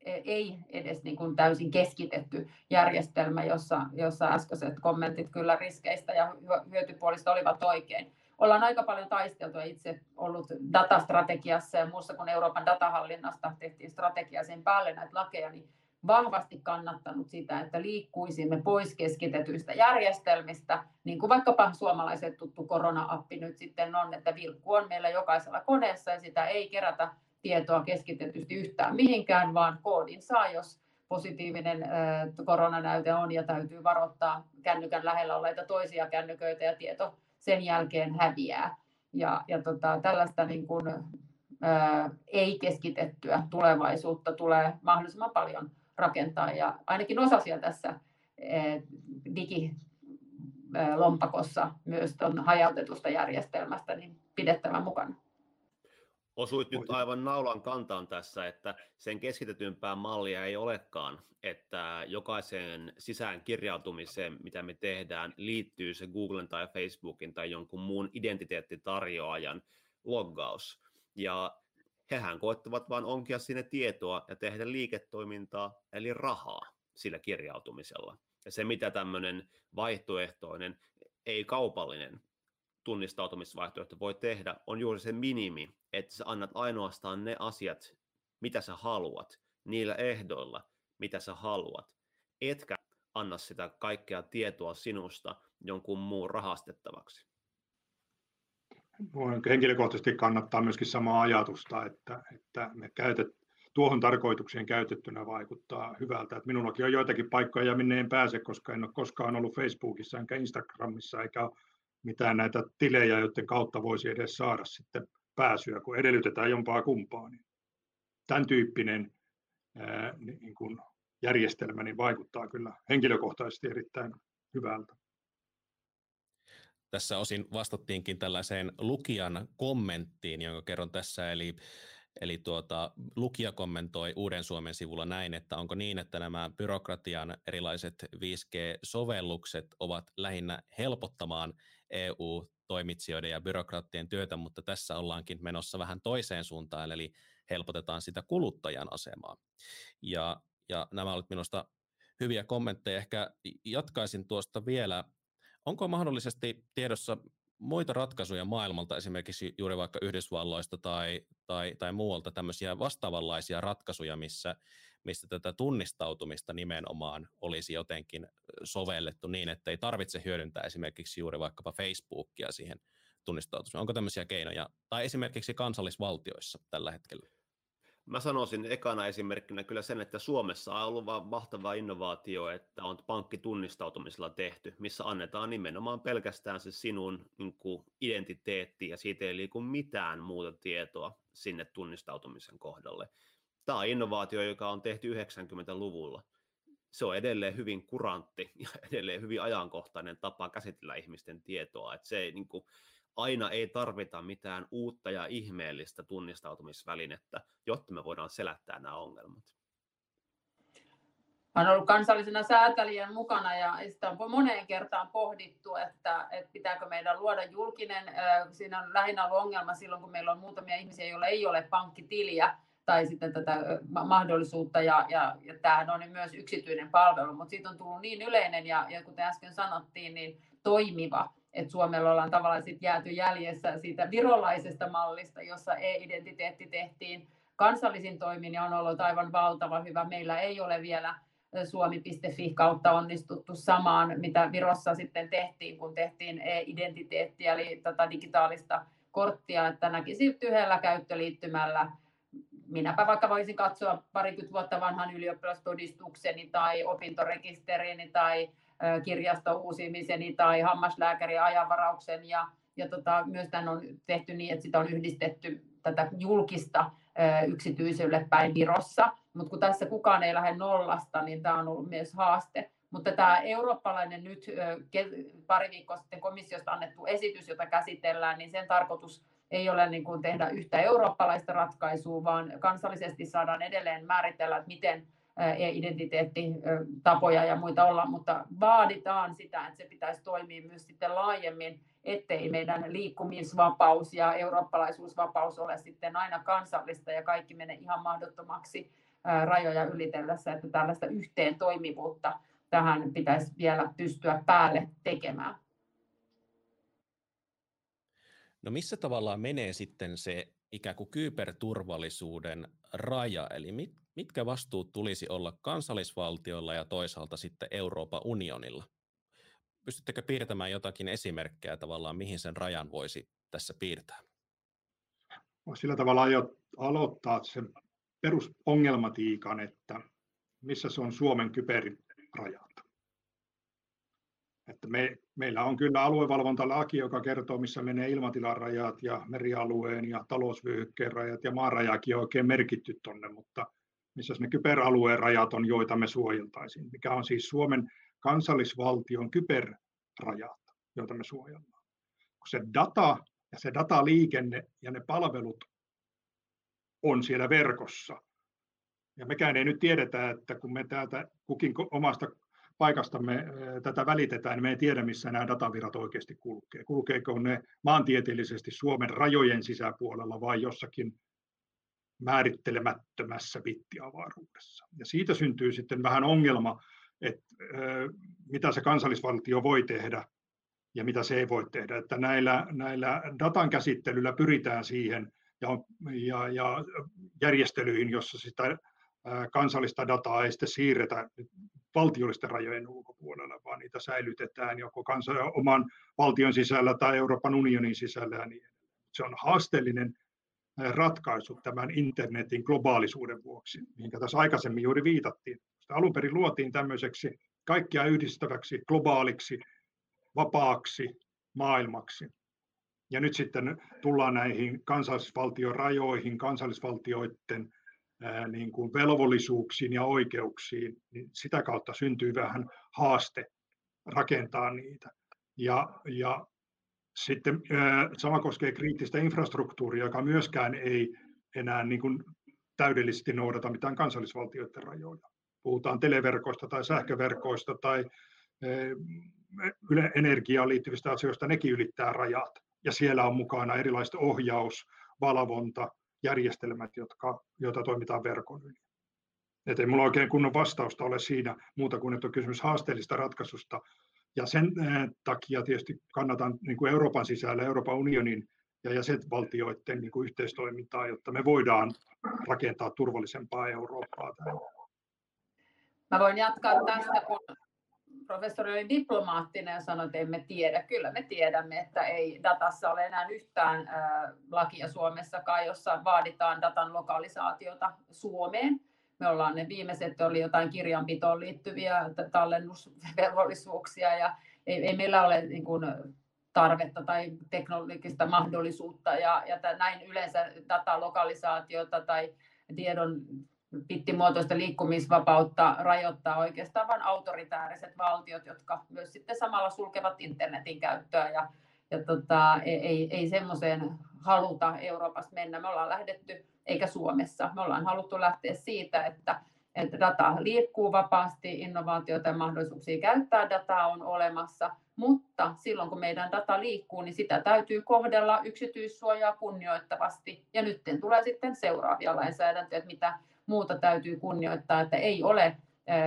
e, ei edes niin kuin täysin keskitetty järjestelmä, jossa, jossa äskeiset kommentit kyllä riskeistä ja hyötypuolista olivat oikein. Ollaan aika paljon taisteltu itse ollut datastrategiassa ja muussa kuin Euroopan datahallinnasta tehtiin strategia sen päälle näitä lakeja, niin vahvasti kannattanut sitä, että liikkuisimme pois keskitetyistä järjestelmistä, niin kuin vaikkapa suomalaiset tuttu korona-appi nyt sitten on, että vilkku on meillä jokaisella koneessa ja sitä ei kerätä tietoa keskitetysti yhtään mihinkään, vaan koodin saa, jos positiivinen koronanäyte on ja täytyy varoittaa kännykän lähellä olleita toisia kännyköitä ja tieto sen jälkeen häviää. Ja, ja tota, tällaista niin kuin, ää, ei keskitettyä tulevaisuutta tulee mahdollisimman paljon rakentaa ja ainakin osasia tässä ää, digilompakossa myös tuon hajautetusta järjestelmästä niin pidettävä mukana. Osuit nyt aivan naulan kantaan tässä, että sen keskitetympää mallia ei olekaan, että jokaiseen sisään kirjautumiseen, mitä me tehdään, liittyy se Googlen tai Facebookin tai jonkun muun identiteettitarjoajan loggaus. Ja hehän koettavat vain onkia sinne tietoa ja tehdä liiketoimintaa, eli rahaa sillä kirjautumisella. Ja se, mitä tämmöinen vaihtoehtoinen, ei kaupallinen tunnistautumisvaihtoehto voi tehdä, on juuri se minimi, että sä annat ainoastaan ne asiat, mitä sä haluat, niillä ehdoilla, mitä sä haluat, etkä anna sitä kaikkea tietoa sinusta jonkun muun rahastettavaksi. Voin henkilökohtaisesti kannattaa myöskin samaa ajatusta, että, että me käytet, tuohon tarkoitukseen käytettynä vaikuttaa hyvältä. Että minullakin on joitakin paikkoja, minne en pääse, koska en ole koskaan ollut Facebookissa enkä Instagramissa, eikä ole mitään näitä tilejä, joiden kautta voisi edes saada sitten pääsyä, kun edellytetään jompaa kumpaa. Niin tämän tyyppinen ää, niin kuin järjestelmä niin vaikuttaa kyllä henkilökohtaisesti erittäin hyvältä. Tässä osin vastattiinkin tällaiseen lukijan kommenttiin, jonka kerron tässä. Eli Eli tuota, lukija kommentoi Uuden Suomen sivulla näin, että onko niin, että nämä byrokratian erilaiset 5G-sovellukset ovat lähinnä helpottamaan EU-toimitsijoiden ja byrokraattien työtä, mutta tässä ollaankin menossa vähän toiseen suuntaan, eli helpotetaan sitä kuluttajan asemaa. Ja, ja nämä olivat minusta hyviä kommentteja. Ehkä jatkaisin tuosta vielä. Onko mahdollisesti tiedossa muita ratkaisuja maailmalta, esimerkiksi juuri vaikka Yhdysvalloista tai, tai, tai muualta tämmöisiä vastaavanlaisia ratkaisuja, missä, missä tätä tunnistautumista nimenomaan olisi jotenkin sovellettu niin, että ei tarvitse hyödyntää esimerkiksi juuri vaikkapa Facebookia siihen tunnistautumiseen. Onko tämmöisiä keinoja? Tai esimerkiksi kansallisvaltioissa tällä hetkellä? Mä sanoisin ekana esimerkkinä kyllä sen, että Suomessa on ollut vaan mahtava innovaatio, että on pankkitunnistautumisella tehty, missä annetaan nimenomaan pelkästään se sinun niin kuin, identiteetti ja siitä ei liiku mitään muuta tietoa sinne tunnistautumisen kohdalle. Tämä on innovaatio, joka on tehty 90-luvulla. Se on edelleen hyvin kurantti ja edelleen hyvin ajankohtainen tapa käsitellä ihmisten tietoa. Että se ei, niin kuin, aina ei tarvita mitään uutta ja ihmeellistä tunnistautumisvälinettä, jotta me voidaan selättää nämä ongelmat. Olen ollut kansallisena säätelijän mukana ja sitä on moneen kertaan pohdittu, että, että pitääkö meidän luoda julkinen. Siinä on lähinnä ollut ongelma silloin, kun meillä on muutamia ihmisiä, joilla ei ole pankkitiliä tai sitten tätä mahdollisuutta, ja, ja, ja tämähän on myös yksityinen palvelu, mutta siitä on tullut niin yleinen ja, ja kuten äsken sanottiin, niin toimiva, että Suomella ollaan tavallaan sit jääty jäljessä siitä virolaisesta mallista, jossa e-identiteetti tehtiin kansallisin toimin ja on ollut aivan valtava hyvä. Meillä ei ole vielä suomi.fi kautta onnistuttu samaan, mitä Virossa sitten tehtiin, kun tehtiin e-identiteettiä, eli tätä digitaalista korttia, että näkisi yhdellä käyttöliittymällä minäpä vaikka voisin katsoa parikymmentä vuotta vanhan ylioppilastodistukseni tai opintorekisterini tai kirjasto uusimiseni tai hammaslääkärin ajanvarauksen ja, ja tota, myös tämän on tehty niin, että sitä on yhdistetty tätä julkista yksityiselle päin Virossa, mutta kun tässä kukaan ei lähde nollasta, niin tämä on ollut myös haaste. Mutta tämä eurooppalainen nyt pari viikkoa sitten komissiosta annettu esitys, jota käsitellään, niin sen tarkoitus ei ole niin kuin tehdä yhtä eurooppalaista ratkaisua, vaan kansallisesti saadaan edelleen määritellä, että miten e-identiteettitapoja ja muita olla, mutta vaaditaan sitä, että se pitäisi toimia myös sitten laajemmin, ettei meidän liikkumisvapaus ja eurooppalaisuusvapaus ole sitten aina kansallista ja kaikki mene ihan mahdottomaksi rajoja ylitellessä, että tällaista yhteen toimivuutta tähän pitäisi vielä pystyä päälle tekemään. No missä tavallaan menee sitten se ikään kuin kyberturvallisuuden raja, eli mit, mitkä vastuut tulisi olla kansallisvaltioilla ja toisaalta sitten Euroopan unionilla? Pystyttekö piirtämään jotakin esimerkkejä tavallaan, mihin sen rajan voisi tässä piirtää? Sillä tavalla jo aloittaa sen perusongelmatiikan, että missä se on Suomen kyberraja. Että me, meillä on kyllä aluevalvontalaki, joka kertoo, missä menee ilmatilarajat ja merialueen ja talousvyöhykkeen rajat ja maarajakin on oikein merkitty tuonne, mutta missä ne kyberalueen rajat on, joita me suojeltaisiin, mikä on siis Suomen kansallisvaltion kyberrajat, joita me suojellaan. Se data ja se dataliikenne ja ne palvelut on siellä verkossa. Ja mekään ei nyt tiedetä, että kun me täältä kukin omasta paikastamme tätä välitetään, niin me ei tiedä, missä nämä datavirrat oikeasti kulkee. Kulkeeko ne maantieteellisesti Suomen rajojen sisäpuolella vai jossakin määrittelemättömässä bittiavaruudessa. Ja siitä syntyy sitten vähän ongelma, että mitä se kansallisvaltio voi tehdä ja mitä se ei voi tehdä. Että näillä, näillä datan käsittelyllä pyritään siihen ja, ja, ja järjestelyihin, jossa sitä kansallista dataa ei sitten siirretä valtiollisten rajojen ulkopuolella, vaan niitä säilytetään joko kansa, oman valtion sisällä tai Euroopan unionin sisällä niin Se on haasteellinen ratkaisu tämän internetin globaalisuuden vuoksi, mihin tässä aikaisemmin juuri viitattiin. Sitä alun perin luotiin tämmöiseksi kaikkia yhdistäväksi, globaaliksi, vapaaksi maailmaksi. Ja nyt sitten tullaan näihin kansallisvaltion rajoihin, kansallisvaltioiden niin kuin velvollisuuksiin ja oikeuksiin, niin sitä kautta syntyy vähän haaste rakentaa niitä. Ja, ja sitten sama koskee kriittistä infrastruktuuria, joka myöskään ei enää niin kuin täydellisesti noudata mitään kansallisvaltioiden rajoja. Puhutaan televerkoista tai sähköverkoista tai energiaan liittyvistä asioista, nekin ylittää rajat. Ja siellä on mukana erilaiset ohjaus, valvonta, järjestelmät, jotka, joita toimitaan verkon yli. Et ei mulla oikein kunnon vastausta ole siinä muuta kuin, että on kysymys haasteellista ratkaisusta. Ja sen takia tietysti kannatan niin kuin Euroopan sisällä, Euroopan unionin ja jäsenvaltioiden niin kuin yhteistoimintaa, jotta me voidaan rakentaa turvallisempaa Eurooppaa. Mä voin jatkaa tästä, kun professori oli diplomaattinen ja sanoi, että emme tiedä. Kyllä me tiedämme, että ei datassa ole enää yhtään lakia Suomessakaan, jossa vaaditaan datan lokalisaatiota Suomeen. Me ollaan ne viimeiset, oli jotain kirjanpitoon liittyviä tallennusvelvollisuuksia ja ei, ei meillä ole niin kuin, tarvetta tai teknologista mahdollisuutta ja, ja näin yleensä datalokalisaatiota tai tiedon pittimuotoista liikkumisvapautta rajoittaa oikeastaan vain autoritääriset valtiot, jotka myös sitten samalla sulkevat internetin käyttöä ja, ja tota, ei, ei semmoiseen haluta Euroopassa mennä. Me ollaan lähdetty, eikä Suomessa, me ollaan haluttu lähteä siitä, että, että data liikkuu vapaasti, innovaatioita ja mahdollisuuksia käyttää dataa on olemassa, mutta silloin kun meidän data liikkuu, niin sitä täytyy kohdella yksityissuojaa kunnioittavasti. Ja nyt tulee sitten seuraavia lainsäädäntöjä, että mitä muuta täytyy kunnioittaa, että ei ole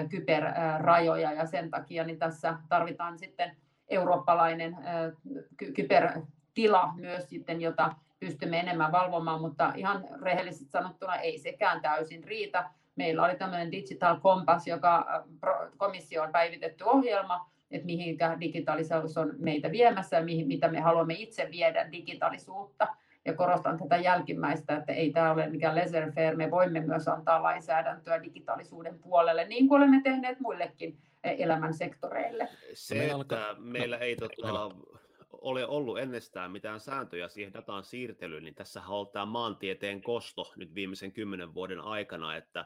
kyberrajoja. Ja sen takia niin tässä tarvitaan sitten eurooppalainen kybertila myös sitten, jota pystymme enemmän valvomaan, mutta ihan rehellisesti sanottuna ei sekään täysin riitä. Meillä oli tämmöinen Digital Compass, joka komissio on päivitetty ohjelma, että mihinkä digitaalisuus on meitä viemässä ja mihin, mitä me haluamme itse viedä digitaalisuutta ja korostan tätä jälkimmäistä, että ei tämä ole mikään laissez-faire, me voimme myös antaa lainsäädäntöä digitaalisuuden puolelle, niin kuin olemme tehneet muillekin elämän sektoreille. Se, että meillä ei tota, ole ollut ennestään mitään sääntöjä siihen datan siirtelyyn, niin tässä on tämä maantieteen kosto nyt viimeisen kymmenen vuoden aikana, että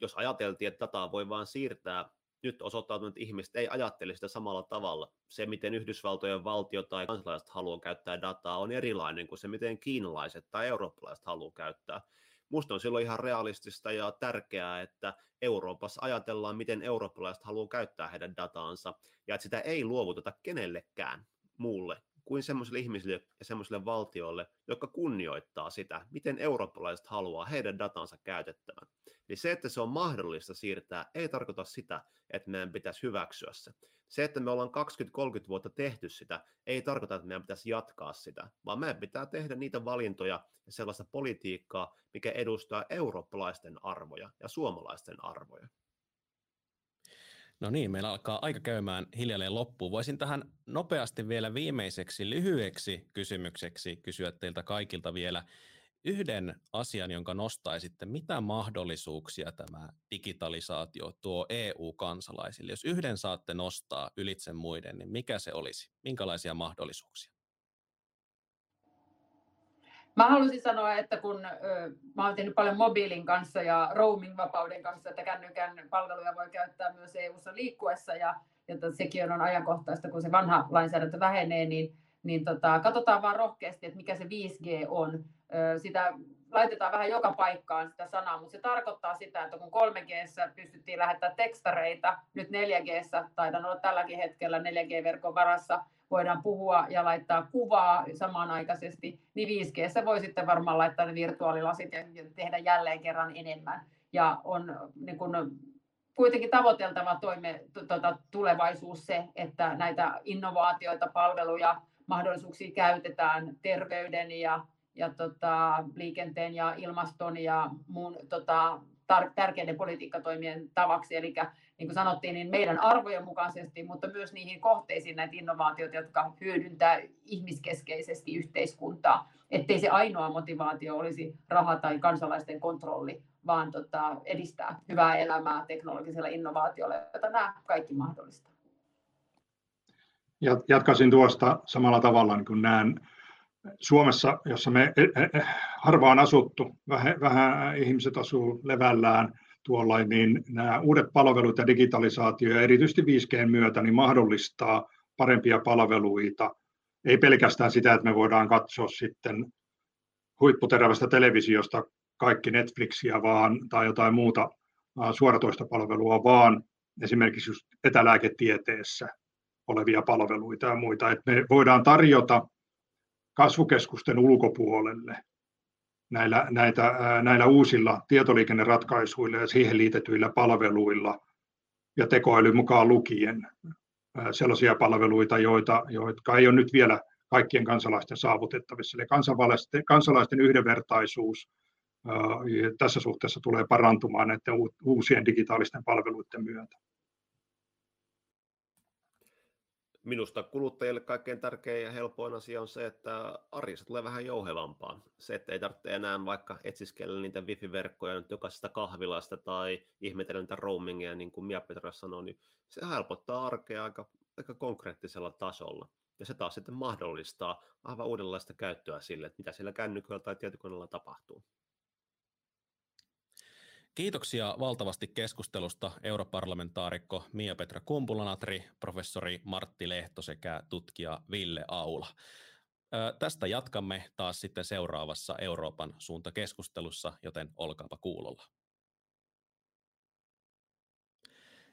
jos ajateltiin, että dataa voi vain siirtää nyt osoittautunut, että ihmiset ei ajattele sitä samalla tavalla. Se, miten Yhdysvaltojen valtio tai kansalaiset haluaa käyttää dataa, on erilainen kuin se, miten kiinalaiset tai eurooppalaiset haluaa käyttää. Minusta on silloin ihan realistista ja tärkeää, että Euroopassa ajatellaan, miten eurooppalaiset haluaa käyttää heidän dataansa, ja että sitä ei luovuteta kenellekään muulle kuin sellaisille ihmisille ja sellaisille valtioille, jotka kunnioittaa sitä, miten eurooppalaiset haluaa heidän datansa käytettävän. Niin se, että se on mahdollista siirtää, ei tarkoita sitä, että meidän pitäisi hyväksyä se. Se, että me ollaan 20-30 vuotta tehty sitä, ei tarkoita, että meidän pitäisi jatkaa sitä, vaan meidän pitää tehdä niitä valintoja ja sellaista politiikkaa, mikä edustaa eurooppalaisten arvoja ja suomalaisten arvoja. No niin, meillä alkaa aika käymään hiljalleen loppuun. Voisin tähän nopeasti vielä viimeiseksi lyhyeksi kysymykseksi kysyä teiltä kaikilta vielä yhden asian, jonka nostaisitte. Mitä mahdollisuuksia tämä digitalisaatio tuo EU-kansalaisille? Jos yhden saatte nostaa ylitse muiden, niin mikä se olisi? Minkälaisia mahdollisuuksia? Mä haluaisin sanoa, että kun ö, mä olen tehnyt paljon mobiilin kanssa ja roaming-vapauden kanssa, että kännykän palveluja voi käyttää myös EU-ssa liikkuessa ja, ja sekin on ajankohtaista, kun se vanha lainsäädäntö vähenee, niin, niin tota, katsotaan vaan rohkeasti, että mikä se 5G on. Ö, sitä laitetaan vähän joka paikkaan sitä sanaa, mutta se tarkoittaa sitä, että kun 3G pystyttiin lähettämään tekstareita, nyt 4G taidan olla tälläkin hetkellä 4G-verkon varassa, voidaan puhua ja laittaa kuvaa samanaikaisesti, niin 5G voi sitten varmaan laittaa ne virtuaalilasit ja tehdä jälleen kerran enemmän. Ja on niin kun, kuitenkin tavoiteltava toime, tuota, tulevaisuus se, että näitä innovaatioita, palveluja, mahdollisuuksia käytetään terveyden ja, ja tota, liikenteen ja ilmaston ja muun tota, tar- tärkeiden politiikkatoimien tavaksi. Eli niin kuin sanottiin, niin meidän arvojen mukaisesti, mutta myös niihin kohteisiin näitä innovaatioita, jotka hyödyntää ihmiskeskeisesti yhteiskuntaa. Ettei se ainoa motivaatio olisi raha tai kansalaisten kontrolli, vaan tota, edistää hyvää elämää teknologisella innovaatiolla, jota nämä kaikki mahdollista. Jatkaisin tuosta samalla tavalla, niin kuin näen Suomessa, jossa me e, e, e, harvaan asuttu, vähän, vähän ihmiset asuu levällään, tuolla, niin nämä uudet palvelut ja digitalisaatio ja erityisesti 5G myötä niin mahdollistaa parempia palveluita. Ei pelkästään sitä, että me voidaan katsoa sitten huipputerävästä televisiosta kaikki Netflixiä vaan, tai jotain muuta suoratoista palvelua, vaan esimerkiksi just etälääketieteessä olevia palveluita ja muita. Että me voidaan tarjota kasvukeskusten ulkopuolelle näillä, näitä, näillä uusilla tietoliikenneratkaisuilla ja siihen liitetyillä palveluilla ja tekoäly mukaan lukien sellaisia palveluita, joita, jotka ei ole nyt vielä kaikkien kansalaisten saavutettavissa. Eli kansalaisten, kansalaisten yhdenvertaisuus tässä suhteessa tulee parantumaan näiden uusien digitaalisten palveluiden myötä. Minusta kuluttajille kaikkein tärkein ja helpoin asia on se, että arjessa tulee vähän jouhevampaa. Se, että ei tarvitse enää vaikka etsiskellä niitä wifi-verkkoja nyt jokaisesta kahvilasta tai ihmetellä niitä roamingia, niin kuin Mia Petra sanoi, niin se helpottaa arkea aika, aika konkreettisella tasolla. Ja se taas sitten mahdollistaa aivan uudenlaista käyttöä sille, että mitä siellä kännyköllä tai tietokoneella tapahtuu. Kiitoksia valtavasti keskustelusta europarlamentaarikko Mia-Petra Kumpulanatri, professori Martti Lehto sekä tutkija Ville Aula. Tästä jatkamme taas sitten seuraavassa Euroopan suuntakeskustelussa, joten olkaapa kuulolla.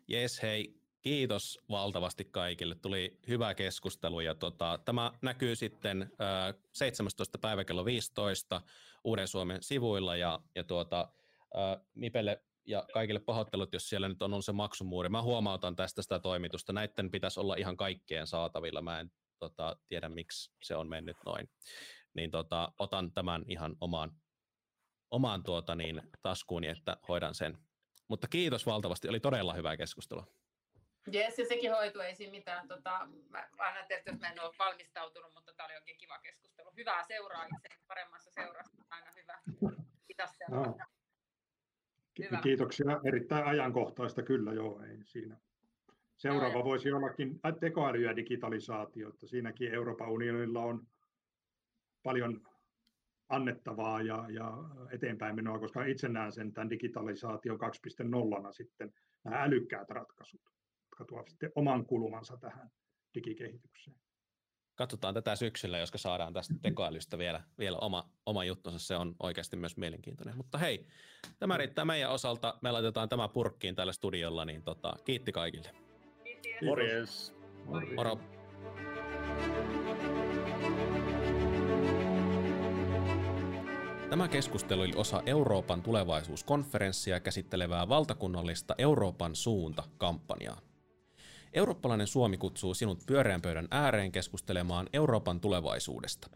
Jes, hei, kiitos valtavasti kaikille. Tuli hyvä keskustelu ja tota, tämä näkyy sitten äh, 17. päivä kello 15 Uuden Suomen sivuilla ja, ja tuota, Mipelle ja kaikille pahoittelut, jos siellä nyt on ollut se maksumuuri. Mä huomautan tästä sitä toimitusta. Näiden pitäisi olla ihan kaikkeen saatavilla. Mä en tota, tiedä, miksi se on mennyt noin. Niin tota, otan tämän ihan omaan, omaan tuota, niin, taskuuni, että hoidan sen. Mutta kiitos valtavasti. Oli todella hyvä keskustelu. Jes, ja sekin hoituu, ei siinä mitään. Tota, mä aina tietysti, että mä en ole valmistautunut, mutta tämä oli oikein kiva keskustelu. Hyvää seuraa itse, paremmassa seurassa aina hyvä. Kiitos no. Hyvä. Kiitoksia. Erittäin ajankohtaista kyllä, joo, ei siinä. Seuraava voisi ollakin tekoäly ja digitalisaatio, että siinäkin Euroopan unionilla on paljon annettavaa ja, ja eteenpäin menoa, koska itse näen sen tämän digitalisaatio 2.0 sitten nämä älykkäät ratkaisut, jotka tuovat sitten oman kulumansa tähän digikehitykseen katsotaan tätä syksyllä, joska saadaan tästä tekoälystä vielä, vielä oma, oma juttunsa. Se on oikeasti myös mielenkiintoinen. Mutta hei, tämä riittää meidän osalta. Me laitetaan tämä purkkiin tällä studiolla, niin tota, kiitti kaikille. Morjens. Moro. Tämä keskustelu oli osa Euroopan tulevaisuuskonferenssia käsittelevää valtakunnallista Euroopan suunta-kampanjaa. Eurooppalainen Suomi kutsuu sinut pyöreän pöydän ääreen keskustelemaan Euroopan tulevaisuudesta.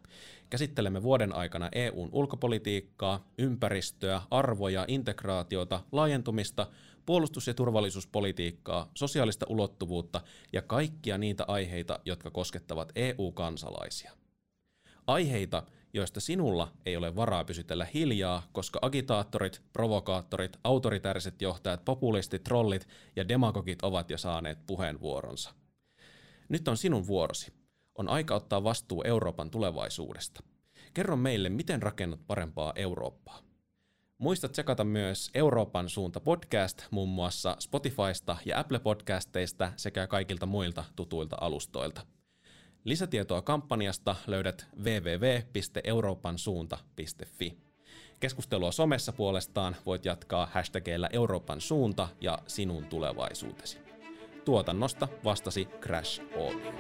Käsittelemme vuoden aikana EUn ulkopolitiikkaa, ympäristöä, arvoja, integraatiota, laajentumista, puolustus- ja turvallisuuspolitiikkaa, sosiaalista ulottuvuutta ja kaikkia niitä aiheita, jotka koskettavat EU-kansalaisia. Aiheita, joista sinulla ei ole varaa pysytellä hiljaa, koska agitaattorit, provokaattorit, autoritääriset johtajat, populistit, trollit ja demagogit ovat jo saaneet puheenvuoronsa. Nyt on sinun vuorosi. On aika ottaa vastuu Euroopan tulevaisuudesta. Kerro meille, miten rakennut parempaa Eurooppaa. Muista tsekata myös Euroopan suunta podcast muun muassa Spotifysta ja Apple podcasteista sekä kaikilta muilta tutuilta alustoilta. Lisätietoa kampanjasta löydät www.euroopansuunta.fi. Keskustelua somessa puolestaan voit jatkaa hashtagillä Euroopan suunta ja sinun tulevaisuutesi. Tuotannosta vastasi Crash Audio.